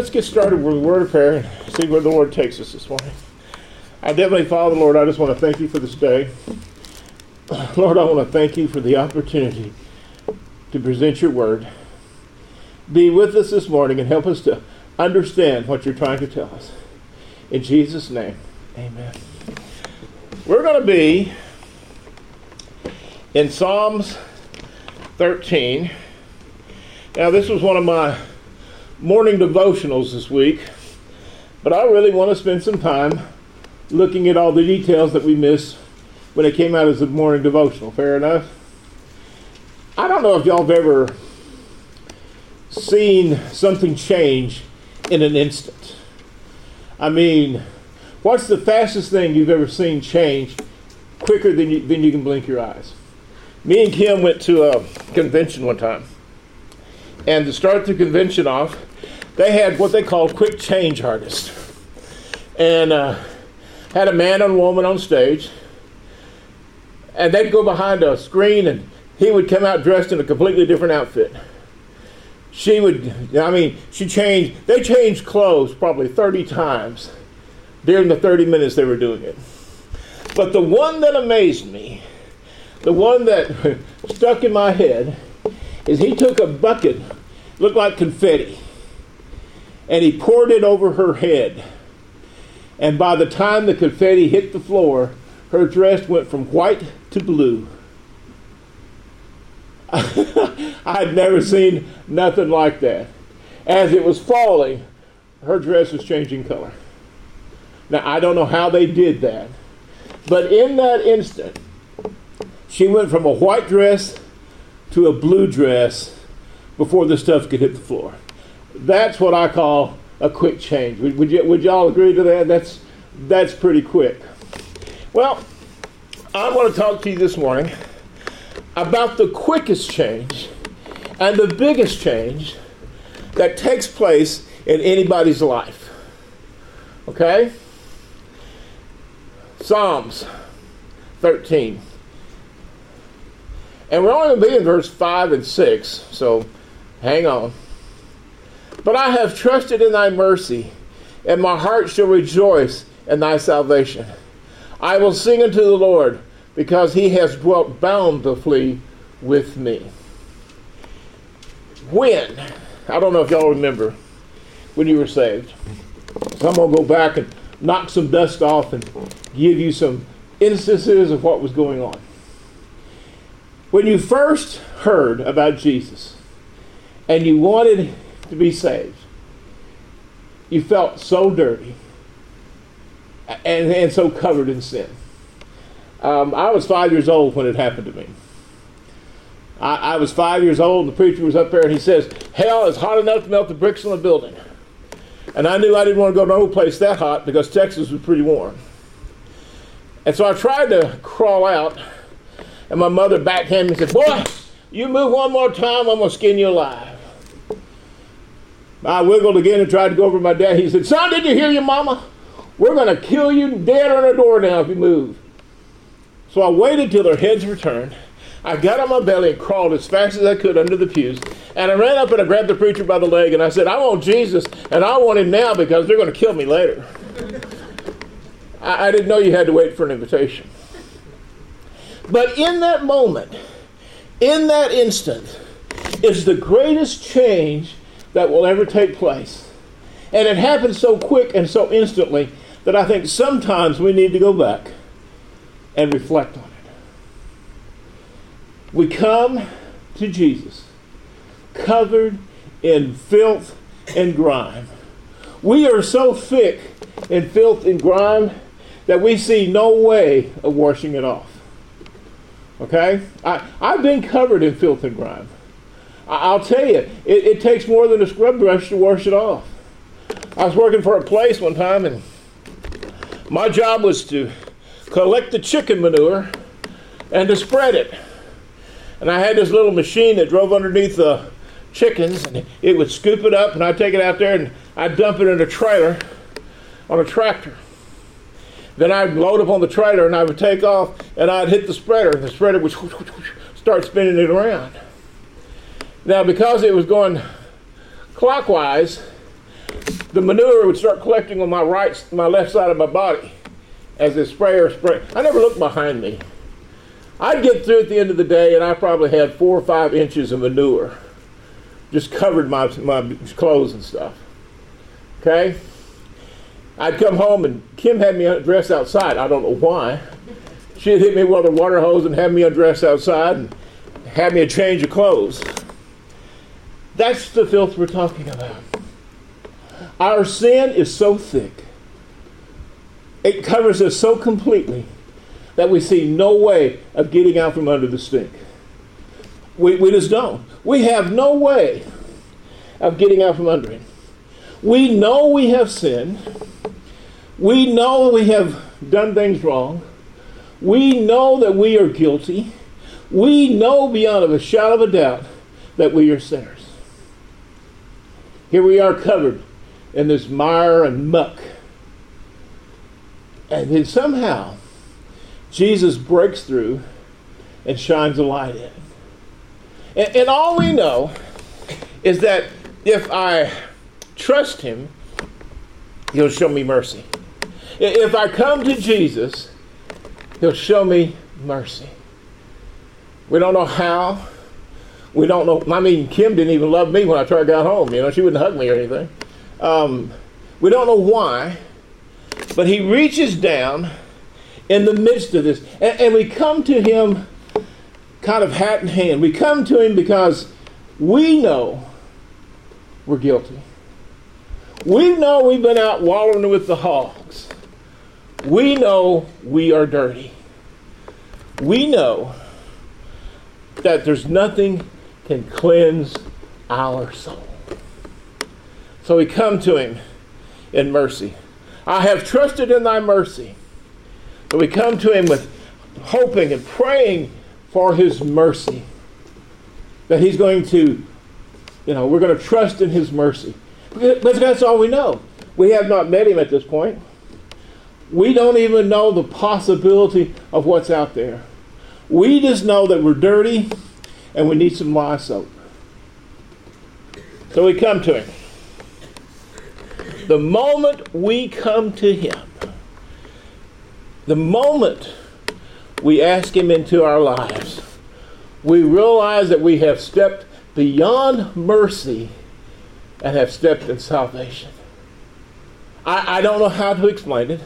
Let's get started with a word of prayer and see where the Lord takes us this morning. I definitely, Father, Lord, I just want to thank you for this day. Lord, I want to thank you for the opportunity to present your word. Be with us this morning and help us to understand what you're trying to tell us. In Jesus' name, amen. We're going to be in Psalms 13. Now, this was one of my morning devotionals this week, but I really want to spend some time looking at all the details that we missed when it came out as a morning devotional. Fair enough? I don't know if y'all have ever seen something change in an instant. I mean, what's the fastest thing you've ever seen change quicker than you, than you can blink your eyes? Me and Kim went to a convention one time. And to start the convention off, they had what they called quick change artists. And uh, had a man and woman on stage. And they'd go behind a screen and he would come out dressed in a completely different outfit. She would, I mean, she changed, they changed clothes probably 30 times during the 30 minutes they were doing it. But the one that amazed me, the one that stuck in my head, is he took a bucket, looked like confetti, and he poured it over her head. And by the time the confetti hit the floor, her dress went from white to blue. I had never seen nothing like that. As it was falling, her dress was changing color. Now, I don't know how they did that, but in that instant, she went from a white dress to a blue dress before the stuff could hit the floor. That's what I call a quick change. Would, would, you, would y'all agree to that? That's, that's pretty quick. Well, I want to talk to you this morning about the quickest change and the biggest change that takes place in anybody's life. Okay? Psalms 13. And we're only going to be in verse 5 and 6, so hang on. But I have trusted in thy mercy, and my heart shall rejoice in thy salvation. I will sing unto the Lord, because he has dwelt bountifully with me. When, I don't know if y'all remember when you were saved. So I'm going to go back and knock some dust off and give you some instances of what was going on. When you first heard about Jesus and you wanted to be saved, you felt so dirty and, and so covered in sin. Um, I was five years old when it happened to me. I, I, was five years old, and the preacher was up there, and he says, Hell is hot enough to melt the bricks on a building. And I knew I didn't want to go to no place that hot because Texas was pretty warm. And so I tried to crawl out and my mother backhanded me and said, Boy, you move one more time, I'm going to skin you alive. I wiggled again and tried to go over to my dad. He said, Son, did you hear your mama? We're going to kill you dead on the door now if you move. So I waited till their heads returned. I got on my belly and crawled as fast as I could under the pews. And I ran up and I grabbed the preacher by the leg and I said, I want Jesus and I want him now because they're going to kill me later. I, I didn't know you had to wait for an invitation. But in that moment, in that instant, is the greatest change that will ever take place. And it happens so quick and so instantly that I think sometimes we need to go back and reflect on it. We come to Jesus covered in filth and grime. We are so thick in filth and grime that we see no way of washing it off. Okay? I, I've been covered in filth and grime. I, will tell you, it, it takes more than a scrub brush to wash it off. I was working for a place one time, and my job was to collect the chicken manure and to spread it. And I had this little machine that drove underneath the chickens, and it would scoop it up, and I'd take it out there and I'd dump it in a trailer on a tractor. Then I'd load up on the trailer and I would take off and I'd hit the spreader and the spreader would start spinning it around. Now, because it was going clockwise, the manure would start collecting on my right, my left side of my body as the sprayer spray. I never looked behind me. I'd get through at the end of the day, and I probably had four or five inches of manure just covered my, my clothes and stuff. Okay? I'd come home, and Kim had me undressed outside. I don't know why. She'd hit me with a water hose and have me undressed outside and have me a change of clothes. That's the filth we're talking about. Our sin is so thick, it covers us so completely that we see no way of getting out from under the stink. We, we just don't. We have no way of getting out from under it. We know we have sinned. We know we have done things wrong. We know that we are guilty. We know beyond a shadow of a doubt that we are sinners. Here we are covered in this mire and muck. And then somehow Jesus breaks through and shines a light in. And, and all we know is that if I trust Him, He'll show me mercy. If I come to Jesus, He'll show me mercy. We don't know how. We don't know. I mean, Kim didn't even love me when I tried to get home. You know, she wouldn't hug me or anything. Um, we don't know why, but He reaches down in the midst of this, and, and we come to Him kind of hat in hand. We come to Him because we know we're guilty. We know we've been out wallowing with the hogs. We know we are dirty. We know that there's nothing can cleanse our soul. So we come to him in mercy. I have trusted in thy mercy. So we come to him with hoping and praying for his mercy. That he's going to, you know, we're going to trust in his mercy. But that's all we know. We have not met him at this point. We don't even know the possibility of what's out there. We just know that we're dirty and we need some lye soap. So we come to him. The moment we come to him, the moment we ask Him into our lives, we realize that we have stepped beyond mercy and have stepped in salvation. I, I don't know how to explain it.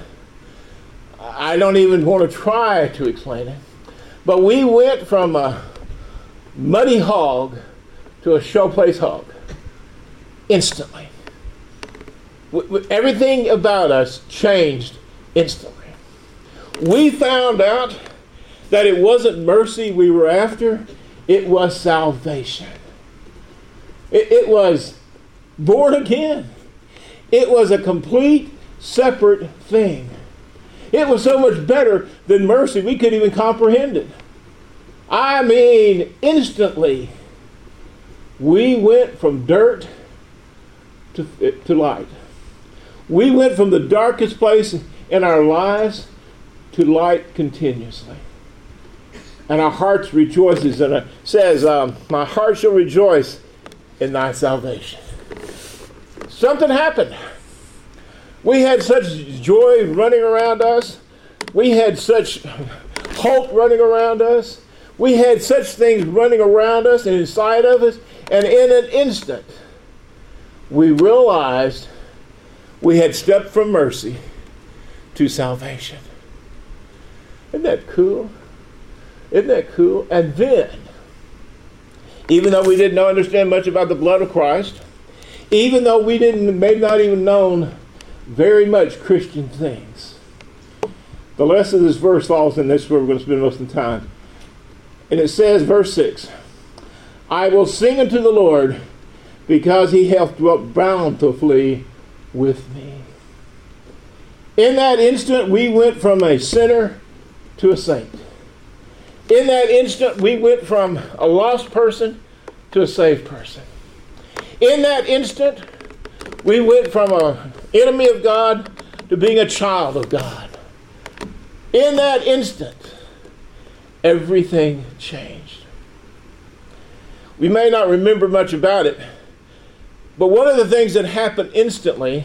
I don't even want to try to explain it. But we went from a muddy hog to a showplace hog instantly. Everything about us changed instantly. We found out that it wasn't mercy we were after, it was salvation. It, it was born again. It was a complete separate thing. It was so much better than mercy, we couldn't even comprehend it. I mean, instantly, we went from dirt to, to light. We went from the darkest place in our lives to light continuously and our hearts rejoices and it says, um, "My heart shall rejoice in thy salvation." Something happened. We had such joy running around us. We had such hope running around us. We had such things running around us and inside of us, and in an instant, we realized we had stepped from mercy to salvation. Isn't that cool? Isn't that cool? And then, even though we didn't understand much about the blood of Christ, even though we didn't, maybe not even known very much Christian things, the lesson of this verse falls in this where we're going to spend most of the time. And it says, verse 6 I will sing unto the Lord because he hath dwelt bountifully with me. In that instant, we went from a sinner to a saint. In that instant, we went from a lost person to a saved person. In that instant, we went from an enemy of God to being a child of God. In that instant, everything changed. We may not remember much about it, But one of the things that happened instantly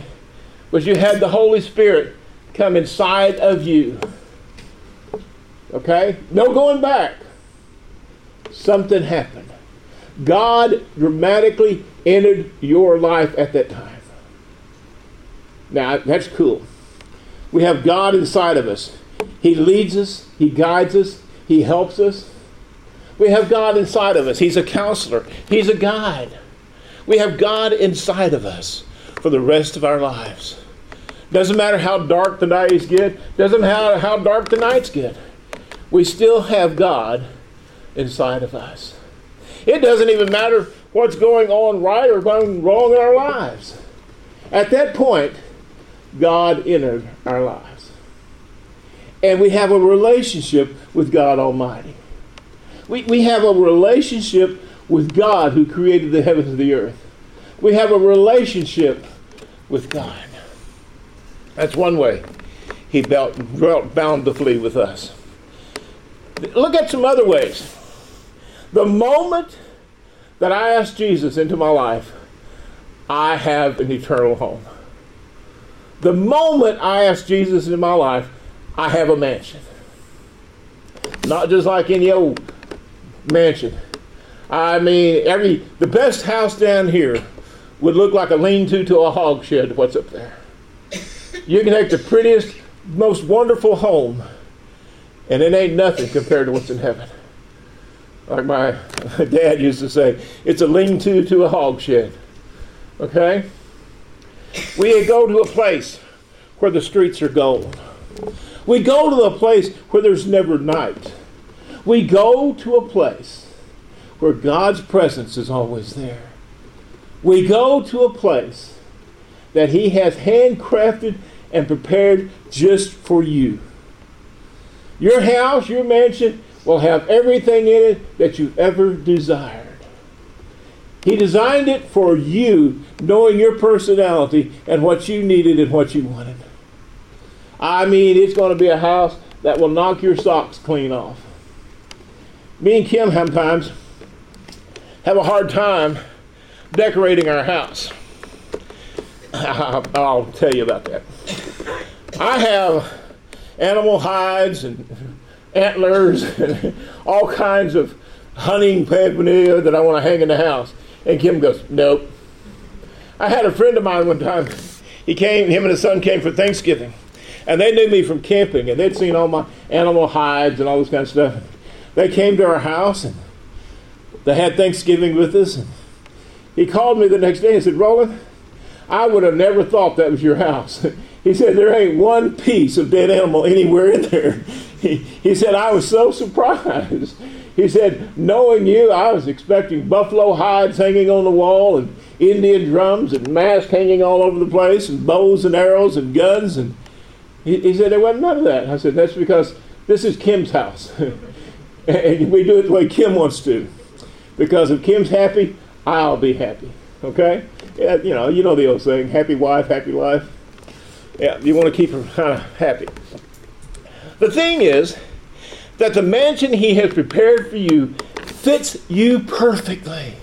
was you had the Holy Spirit come inside of you. Okay? No going back. Something happened. God dramatically entered your life at that time. Now, that's cool. We have God inside of us. He leads us, He guides us, He helps us. We have God inside of us. He's a counselor, He's a guide. We have God inside of us for the rest of our lives. Doesn't matter how dark the nights get, doesn't matter how dark the nights get. We still have God inside of us. It doesn't even matter what's going on right or going wrong in our lives. At that point, God entered our lives. And we have a relationship with God Almighty. We, we have a relationship with God who created the heavens and the earth. We have a relationship with God. That's one way he dealt, dwelt bountifully with us. Look at some other ways. The moment that I ask Jesus into my life, I have an eternal home. The moment I ask Jesus into my life, I have a mansion. Not just like any old mansion. I mean, every the best house down here would look like a lean-to to a hog shed. What's up there? You can take the prettiest, most wonderful home, and it ain't nothing compared to what's in heaven. Like my dad used to say, it's a lean to to a hog shed. Okay? We go to a place where the streets are gold. We go to a place where there's never night. We go to a place where God's presence is always there. We go to a place that He has handcrafted and prepared just for you. Your house, your mansion will have everything in it that you ever desired. He designed it for you, knowing your personality and what you needed and what you wanted. I mean, it's going to be a house that will knock your socks clean off. Me and Kim sometimes have a hard time decorating our house. I'll tell you about that. I have animal hides and antlers and all kinds of hunting paraphernalia that I want to hang in the house. And Kim goes, Nope. I had a friend of mine one time. He came, him and his son came for Thanksgiving. And they knew me from camping, and they'd seen all my animal hides and all this kind of stuff. They came to our house, and they had Thanksgiving with us. And he called me the next day and said, Roland, I would have never thought that was your house. He said, There ain't one piece of dead animal anywhere in there. He, said, I was so surprised. He said, Knowing you, I was expecting buffalo hides hanging on the wall and Indian drums and masks hanging all over the place and bows and arrows and guns. And he, he said, There wasn't none of that. I said, That's because this is Kim's house. and we do it the way Kim wants to. Because if Kim's happy, I'll be happy. Okay? Yeah, you know, you know the old saying, happy wife, happy life. Yeah, you want to keep her kind of happy. The thing is that the mansion he has prepared for you fits you perfectly.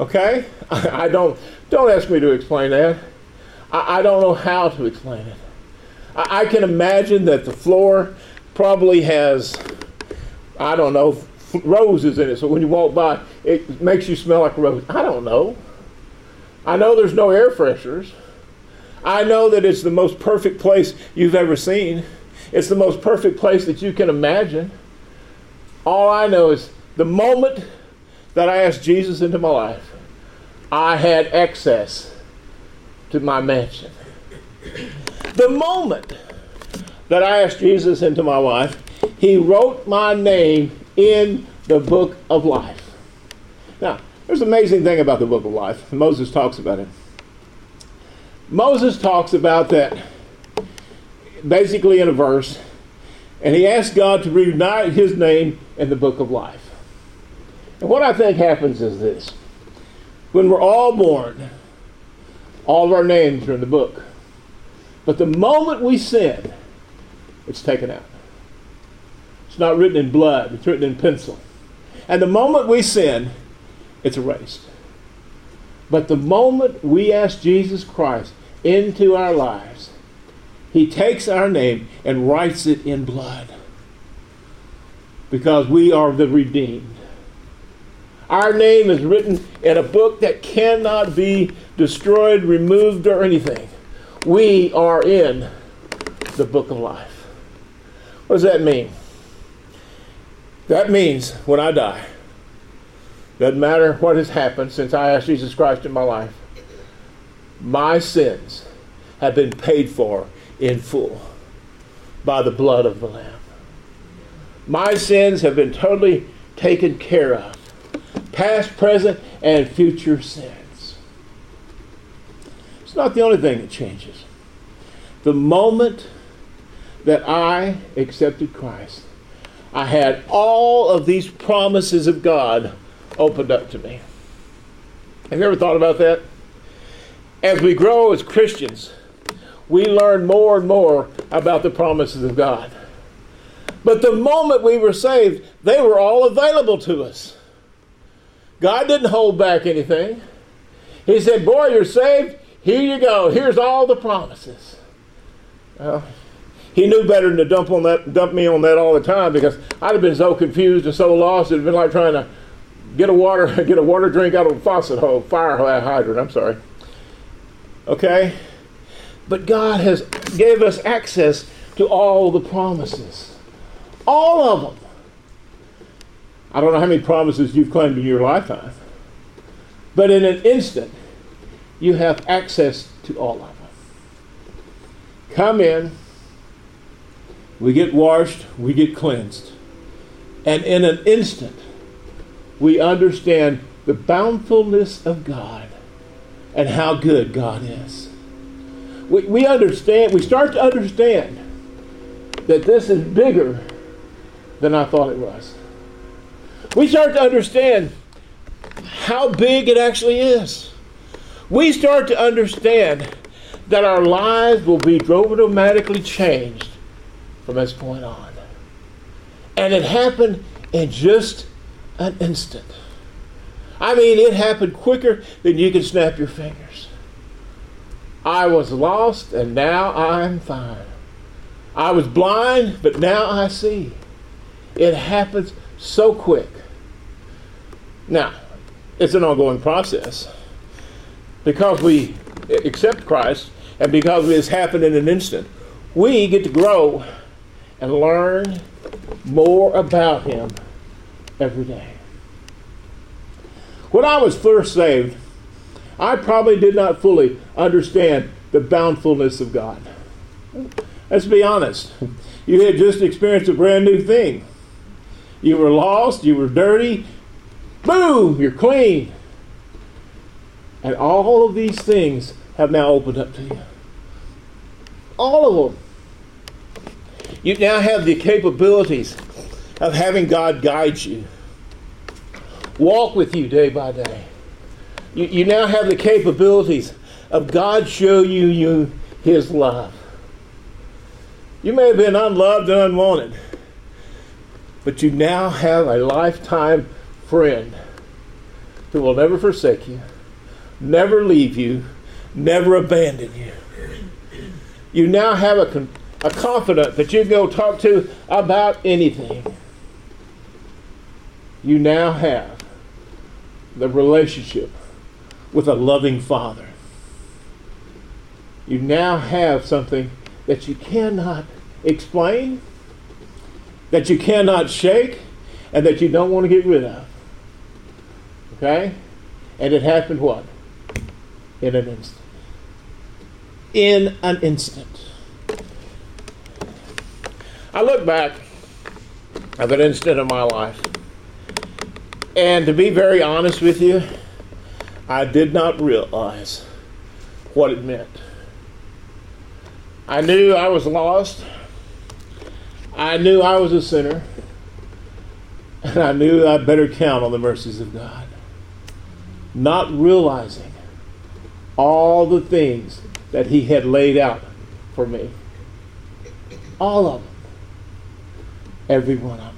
Okay? I, don't don't ask me to explain that. I, I don't know how to explain it. I, I, can imagine that the floor probably has, I don't know, roses in it. So when you walk by, it makes you smell like a rose. I don't know. I know there's no air fresheners. I know that it's the most perfect place you've ever seen. It's the most perfect place that you can imagine. All I know is the moment that I asked Jesus into my life, I had access to my mansion. The moment that I asked Jesus into my life, he wrote my name in the book of life. Now, there's an amazing thing about the book of life. Moses talks about it. Moses talks about that basically in a verse, and he asked God to reunite his name in the book of life. And what I think happens is this when we're all born, all of our names are in the book. But the moment we sin, it's taken out. It's not written in blood, it's written in pencil. And the moment we sin, it's erased. But the moment we ask Jesus Christ into our lives, he takes our name and writes it in blood because we are the redeemed. Our name is written in a book that cannot be destroyed, removed, or anything. We are in the book of life. What does that mean? That means when I die, doesn't matter what has happened since I asked Jesus Christ in my life, my sins have been paid for in full by the blood of the Lamb. My sins have been totally taken care of, past, present, and future sins. It's not the only thing that changes. The moment that I accepted Christ, I had all of these promises of God opened up to me. Have you ever thought about that? As we grow as Christians, we learn more and more about the promises of God. But the moment we were saved, they were all available to us. God didn't hold back anything. He said, Boy, you're saved. Here you go. Here's all the promises. Well, he knew better than to dump on that, dump me on that all the time because I'd have been so confused and so lost. It'd been like trying to get a water, get a water drink out of a faucet hole, fire hydrant. I'm sorry. Okay, but God has gave us access to all the promises, all of them. I don't know how many promises you've claimed in your lifetime, but in an instant, you have access to all of them. Come in, we get washed, we get cleansed, and in an instant, we understand the bountifulness of God and how good God is. We, we understand, we start to understand that this is bigger than I thought it was. We start to understand how big it actually is. We start to understand that our lives will be dramatically changed from this point on. And it happened in just an instant. I mean, it happened quicker than you can snap your fingers. I was lost and now I'm fine. I was blind, but now I see. It happens so quick. Now, it's an ongoing process. Because we accept Christ and because it's happened in an instant, we get to grow and learn more about Him every day. When I was first saved, I probably did not fully understand the bountifulness of God. Let's be honest. You had just experienced a brand new thing. You were lost, you were dirty, boom, you're clean. And all of these things have now opened up to you. All of them. You now have the capabilities of having God guide you, walk with you day by day. You, you now have the capabilities of God show you, you His love. You may have been unloved and unwanted, but you now have a lifetime friend who will never forsake you, never leave you, never abandon you. You now have a, a confidant that you can go talk to about anything you now have the relationship with a loving Father. You now have something that you cannot explain, that you cannot shake, and that you don't want to get rid of. Okay? And it happened what? In an instant. In an instant. I look back of an instant of my life and to be very honest with you, I did not realize what it meant. I knew I was lost. I knew I was a sinner. And I knew I'd better count on the mercies of God. Not realizing all the things that He had laid out for me. All of them. Every one of them.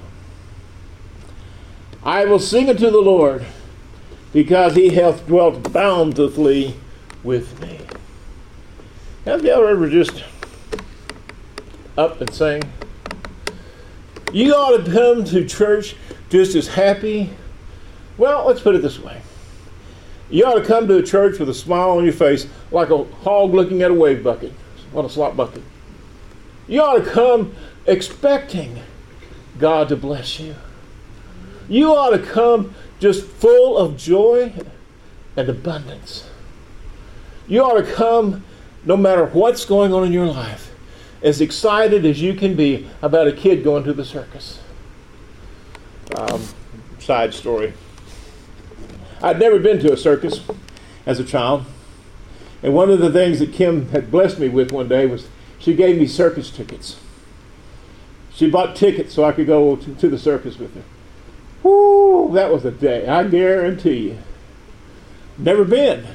I will sing unto the Lord because he hath dwelt bountifully with me. Have you ever just up and sing? You ought to come to church just as happy. Well, let's put it this way. You ought to come to a church with a smile on your face like a hog looking at a wave bucket, on a slop bucket. You ought to come expecting God to bless you. You ought to come just full of joy and abundance. You ought to come no matter what's going on in your life, as excited as you can be about a kid going to the circus. Um, side story. I'd never been to a circus as a child. And one of the things that Kim had blessed me with one day was she gave me circus tickets. She bought tickets so I could go to, to the circus with her. That was a day, I guarantee you. Never been.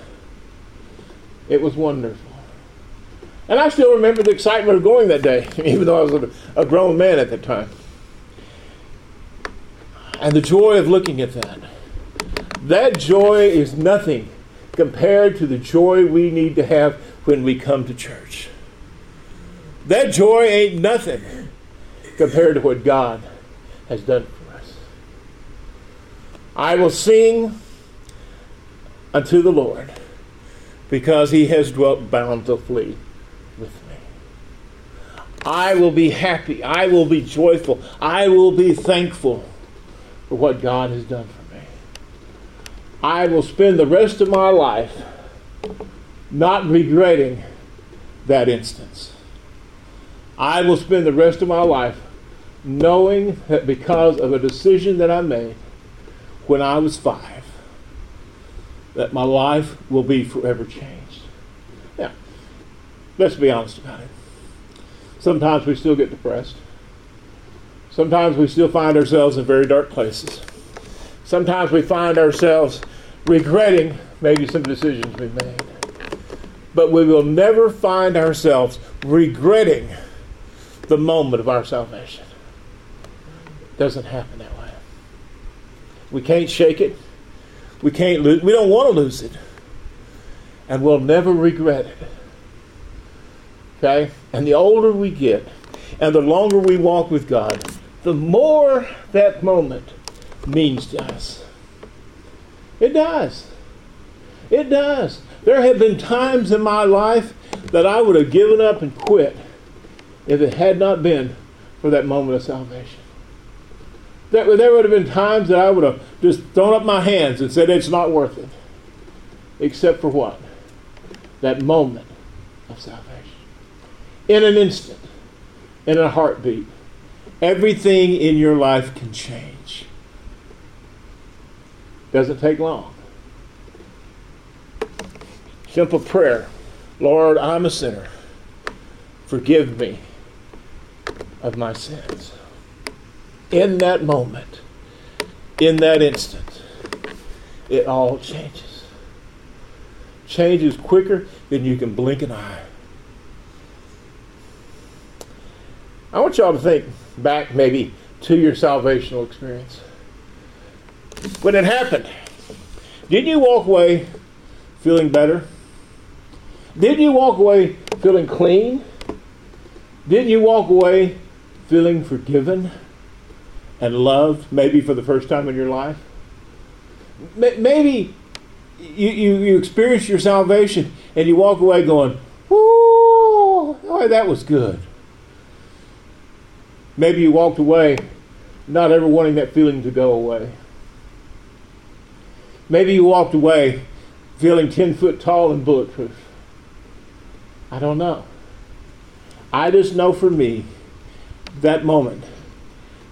It was wonderful. And I still remember the excitement of going that day, even though I was a, a grown man at the time. And the joy of looking at that. That joy is nothing compared to the joy we need to have when we come to church. That joy ain't nothing compared to what God has done for us. I will sing unto the Lord because he has dwelt bountifully with me. I will be happy. I will be joyful. I will be thankful for what God has done for me. I will spend the rest of my life not regretting that instance. I will spend the rest of my life knowing that because of a decision that I made when I was five, that my life will be forever changed. Now, let's be honest about it. Sometimes we still get depressed. Sometimes we still find ourselves in very dark places. Sometimes we find ourselves regretting maybe some decisions we made. But we will never find ourselves regretting the moment of our salvation. It doesn't happen that way. We can't shake it. We can't lose. We don't want to lose it. And we'll never regret it. Okay? And the older we get, and the longer we walk with God, the more that moment means to us. It does. It does. There have been times in my life that I would have given up and quit if it had not been for that moment of salvation. There, there would have been times that I would have just thrown up my hands and said it's not worth it. Except for what? That moment of salvation. In an instant, in a heartbeat, everything in your life can change. Doesn't take long. Simple prayer Lord, I'm a sinner. Forgive me of my sins. In that moment, in that instant, it all changes. Changes quicker than you can blink an eye. I want y'all to think back maybe to your salvational experience when it happened, did you walk away feeling better? Did you walk away feeling clean? Did you walk away feeling forgiven and loved, maybe for the first time in your life? Maybe you, you, you experience your salvation and you walk away going, Ooh, boy, that was good. Maybe you walked away not ever wanting that feeling to go away. Maybe you walked away feeling 10 foot tall and bulletproof. I don't know. I just know for me, that moment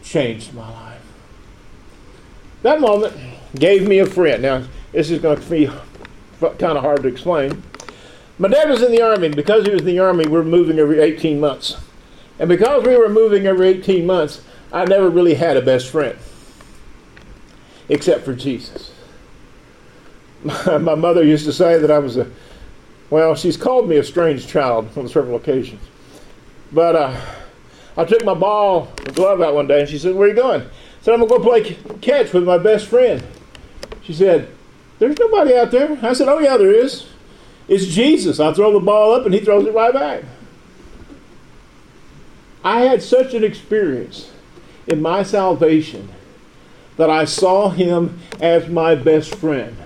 changed my life. That moment gave me a friend. Now, this is going to be kind of hard to explain. My dad was in the Army, and because he was in the Army, we were moving every 18 months. And because we were moving every 18 months, I never really had a best friend, except for Jesus. my mother used to say that I was a, well, she's called me a strange child on several occasions. But uh, I took my ball, my glove out one day, and she said, Where are you going? I said, I'm to go play catch with my best friend. She said, There's nobody out there. I said, Oh, yeah, there is. It's Jesus. I throw the ball up and he throws it right back. I had such an experience in my salvation that I saw him as my best friend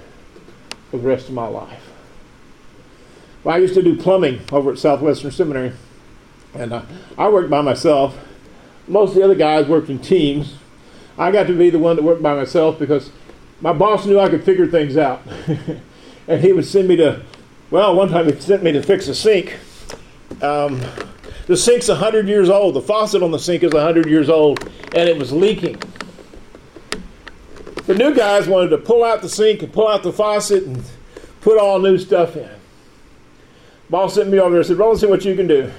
for the rest of my life. Well, I used to do plumbing over at Southwestern Seminary, and uh, I worked by myself. Most of the other guys worked in teams. I got to be the one that worked by myself because my boss knew I could figure things out. and he would send me to, well, one time he sent me to fix a sink. Um, the sink's 100 years old. The faucet on the sink is 100 years old, and it was leaking. The new guys wanted to pull out the sink and pull out the faucet and put all new stuff in. Boss sent me over there and said, Roland see what you can do.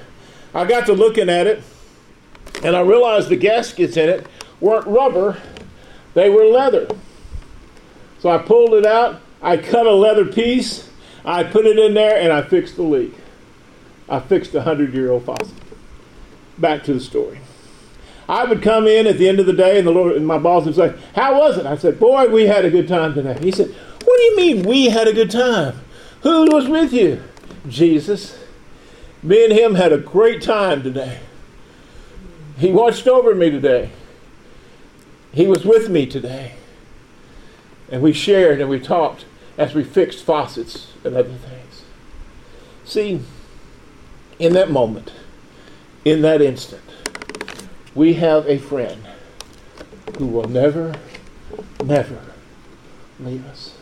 I got to looking at it, and I realized the gaskets in it weren't rubber, they were leather. So I pulled it out, I cut a leather piece, I put it in there, and I fixed the leak. I fixed a hundred year old faucet. Back to the story. I would come in at the end of the day, and the Lord and my boss would say, "How was it?" I said, "Boy, we had a good time today." He said, "What do you mean we had a good time? Who was with you?" Jesus. Me and him had a great time today. He watched over me today. He was with me today. And we shared and we talked as we fixed faucets and other things. See, in that moment, in that instant, we have a friend who will never, never leave us.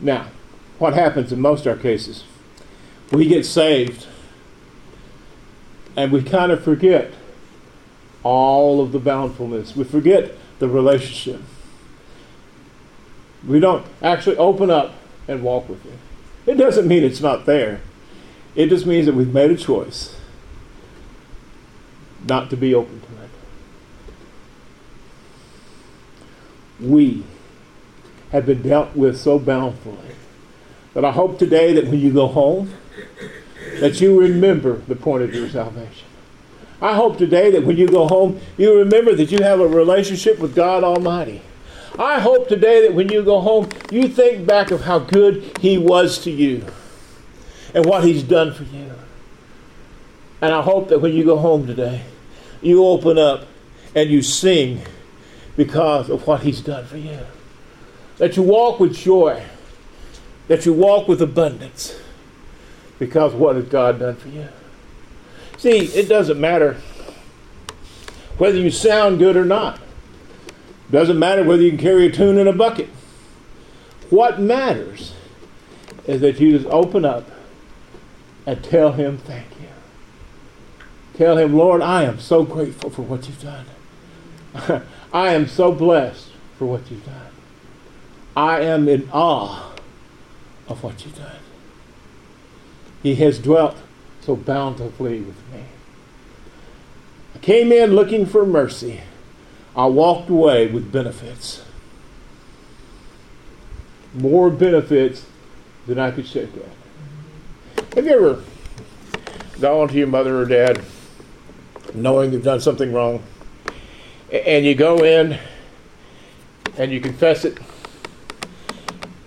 Now, what happens in most of our cases? We get saved and we kind of forget all of the bountifulness. We forget the relationship. We don't actually open up and walk with Him. It doesn't mean it's not there. It just means that we've made a choice not to be open to it. We have been dealt with so bountifully that I hope today that when you go home, that you remember the point of your salvation. I hope today that when you go home, you remember that you have a relationship with God Almighty. I hope today that when you go home, you think back of how good He was to you and what He's done for you. And I hope that when you go home today, you open up and you sing because of what He's done for you. That you walk with joy, that you walk with abundance because what has God done for you? See, it doesn't matter whether you sound good or not. It Doesn't matter whether you can carry a tune in a bucket. What matters is that you just open up and tell him thank you. Tell him, Lord, I am so grateful for what you've done. I am so blessed for what you've done. I am in awe of what you've done. He has dwelt so bountifully with me. I came in looking for mercy. I walked away with benefits. More benefits than I could shake at. Have you ever gone to your mother or dad knowing they've done something wrong and you go in and you confess it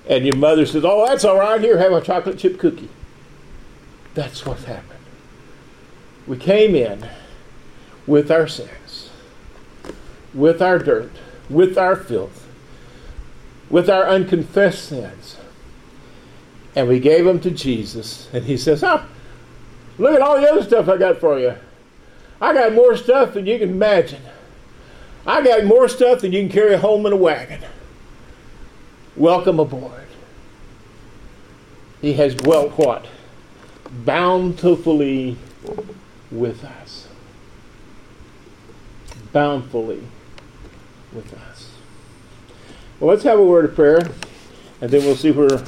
and your mother says, Oh, that's all right. Here, have a chocolate chip cookie. That's what happened. We came in with our sins, with our dirt, with our filth, with our unconfessed sins. And we gave them to Jesus. And he says, Oh, look at all the other stuff I got for you. I got more stuff than you can imagine. I got more stuff than you can carry home in a wagon. Welcome aboard. He has dwelt what? Bountifully with us. Bountifully with us. Well, let's have a word of prayer, and then we'll see where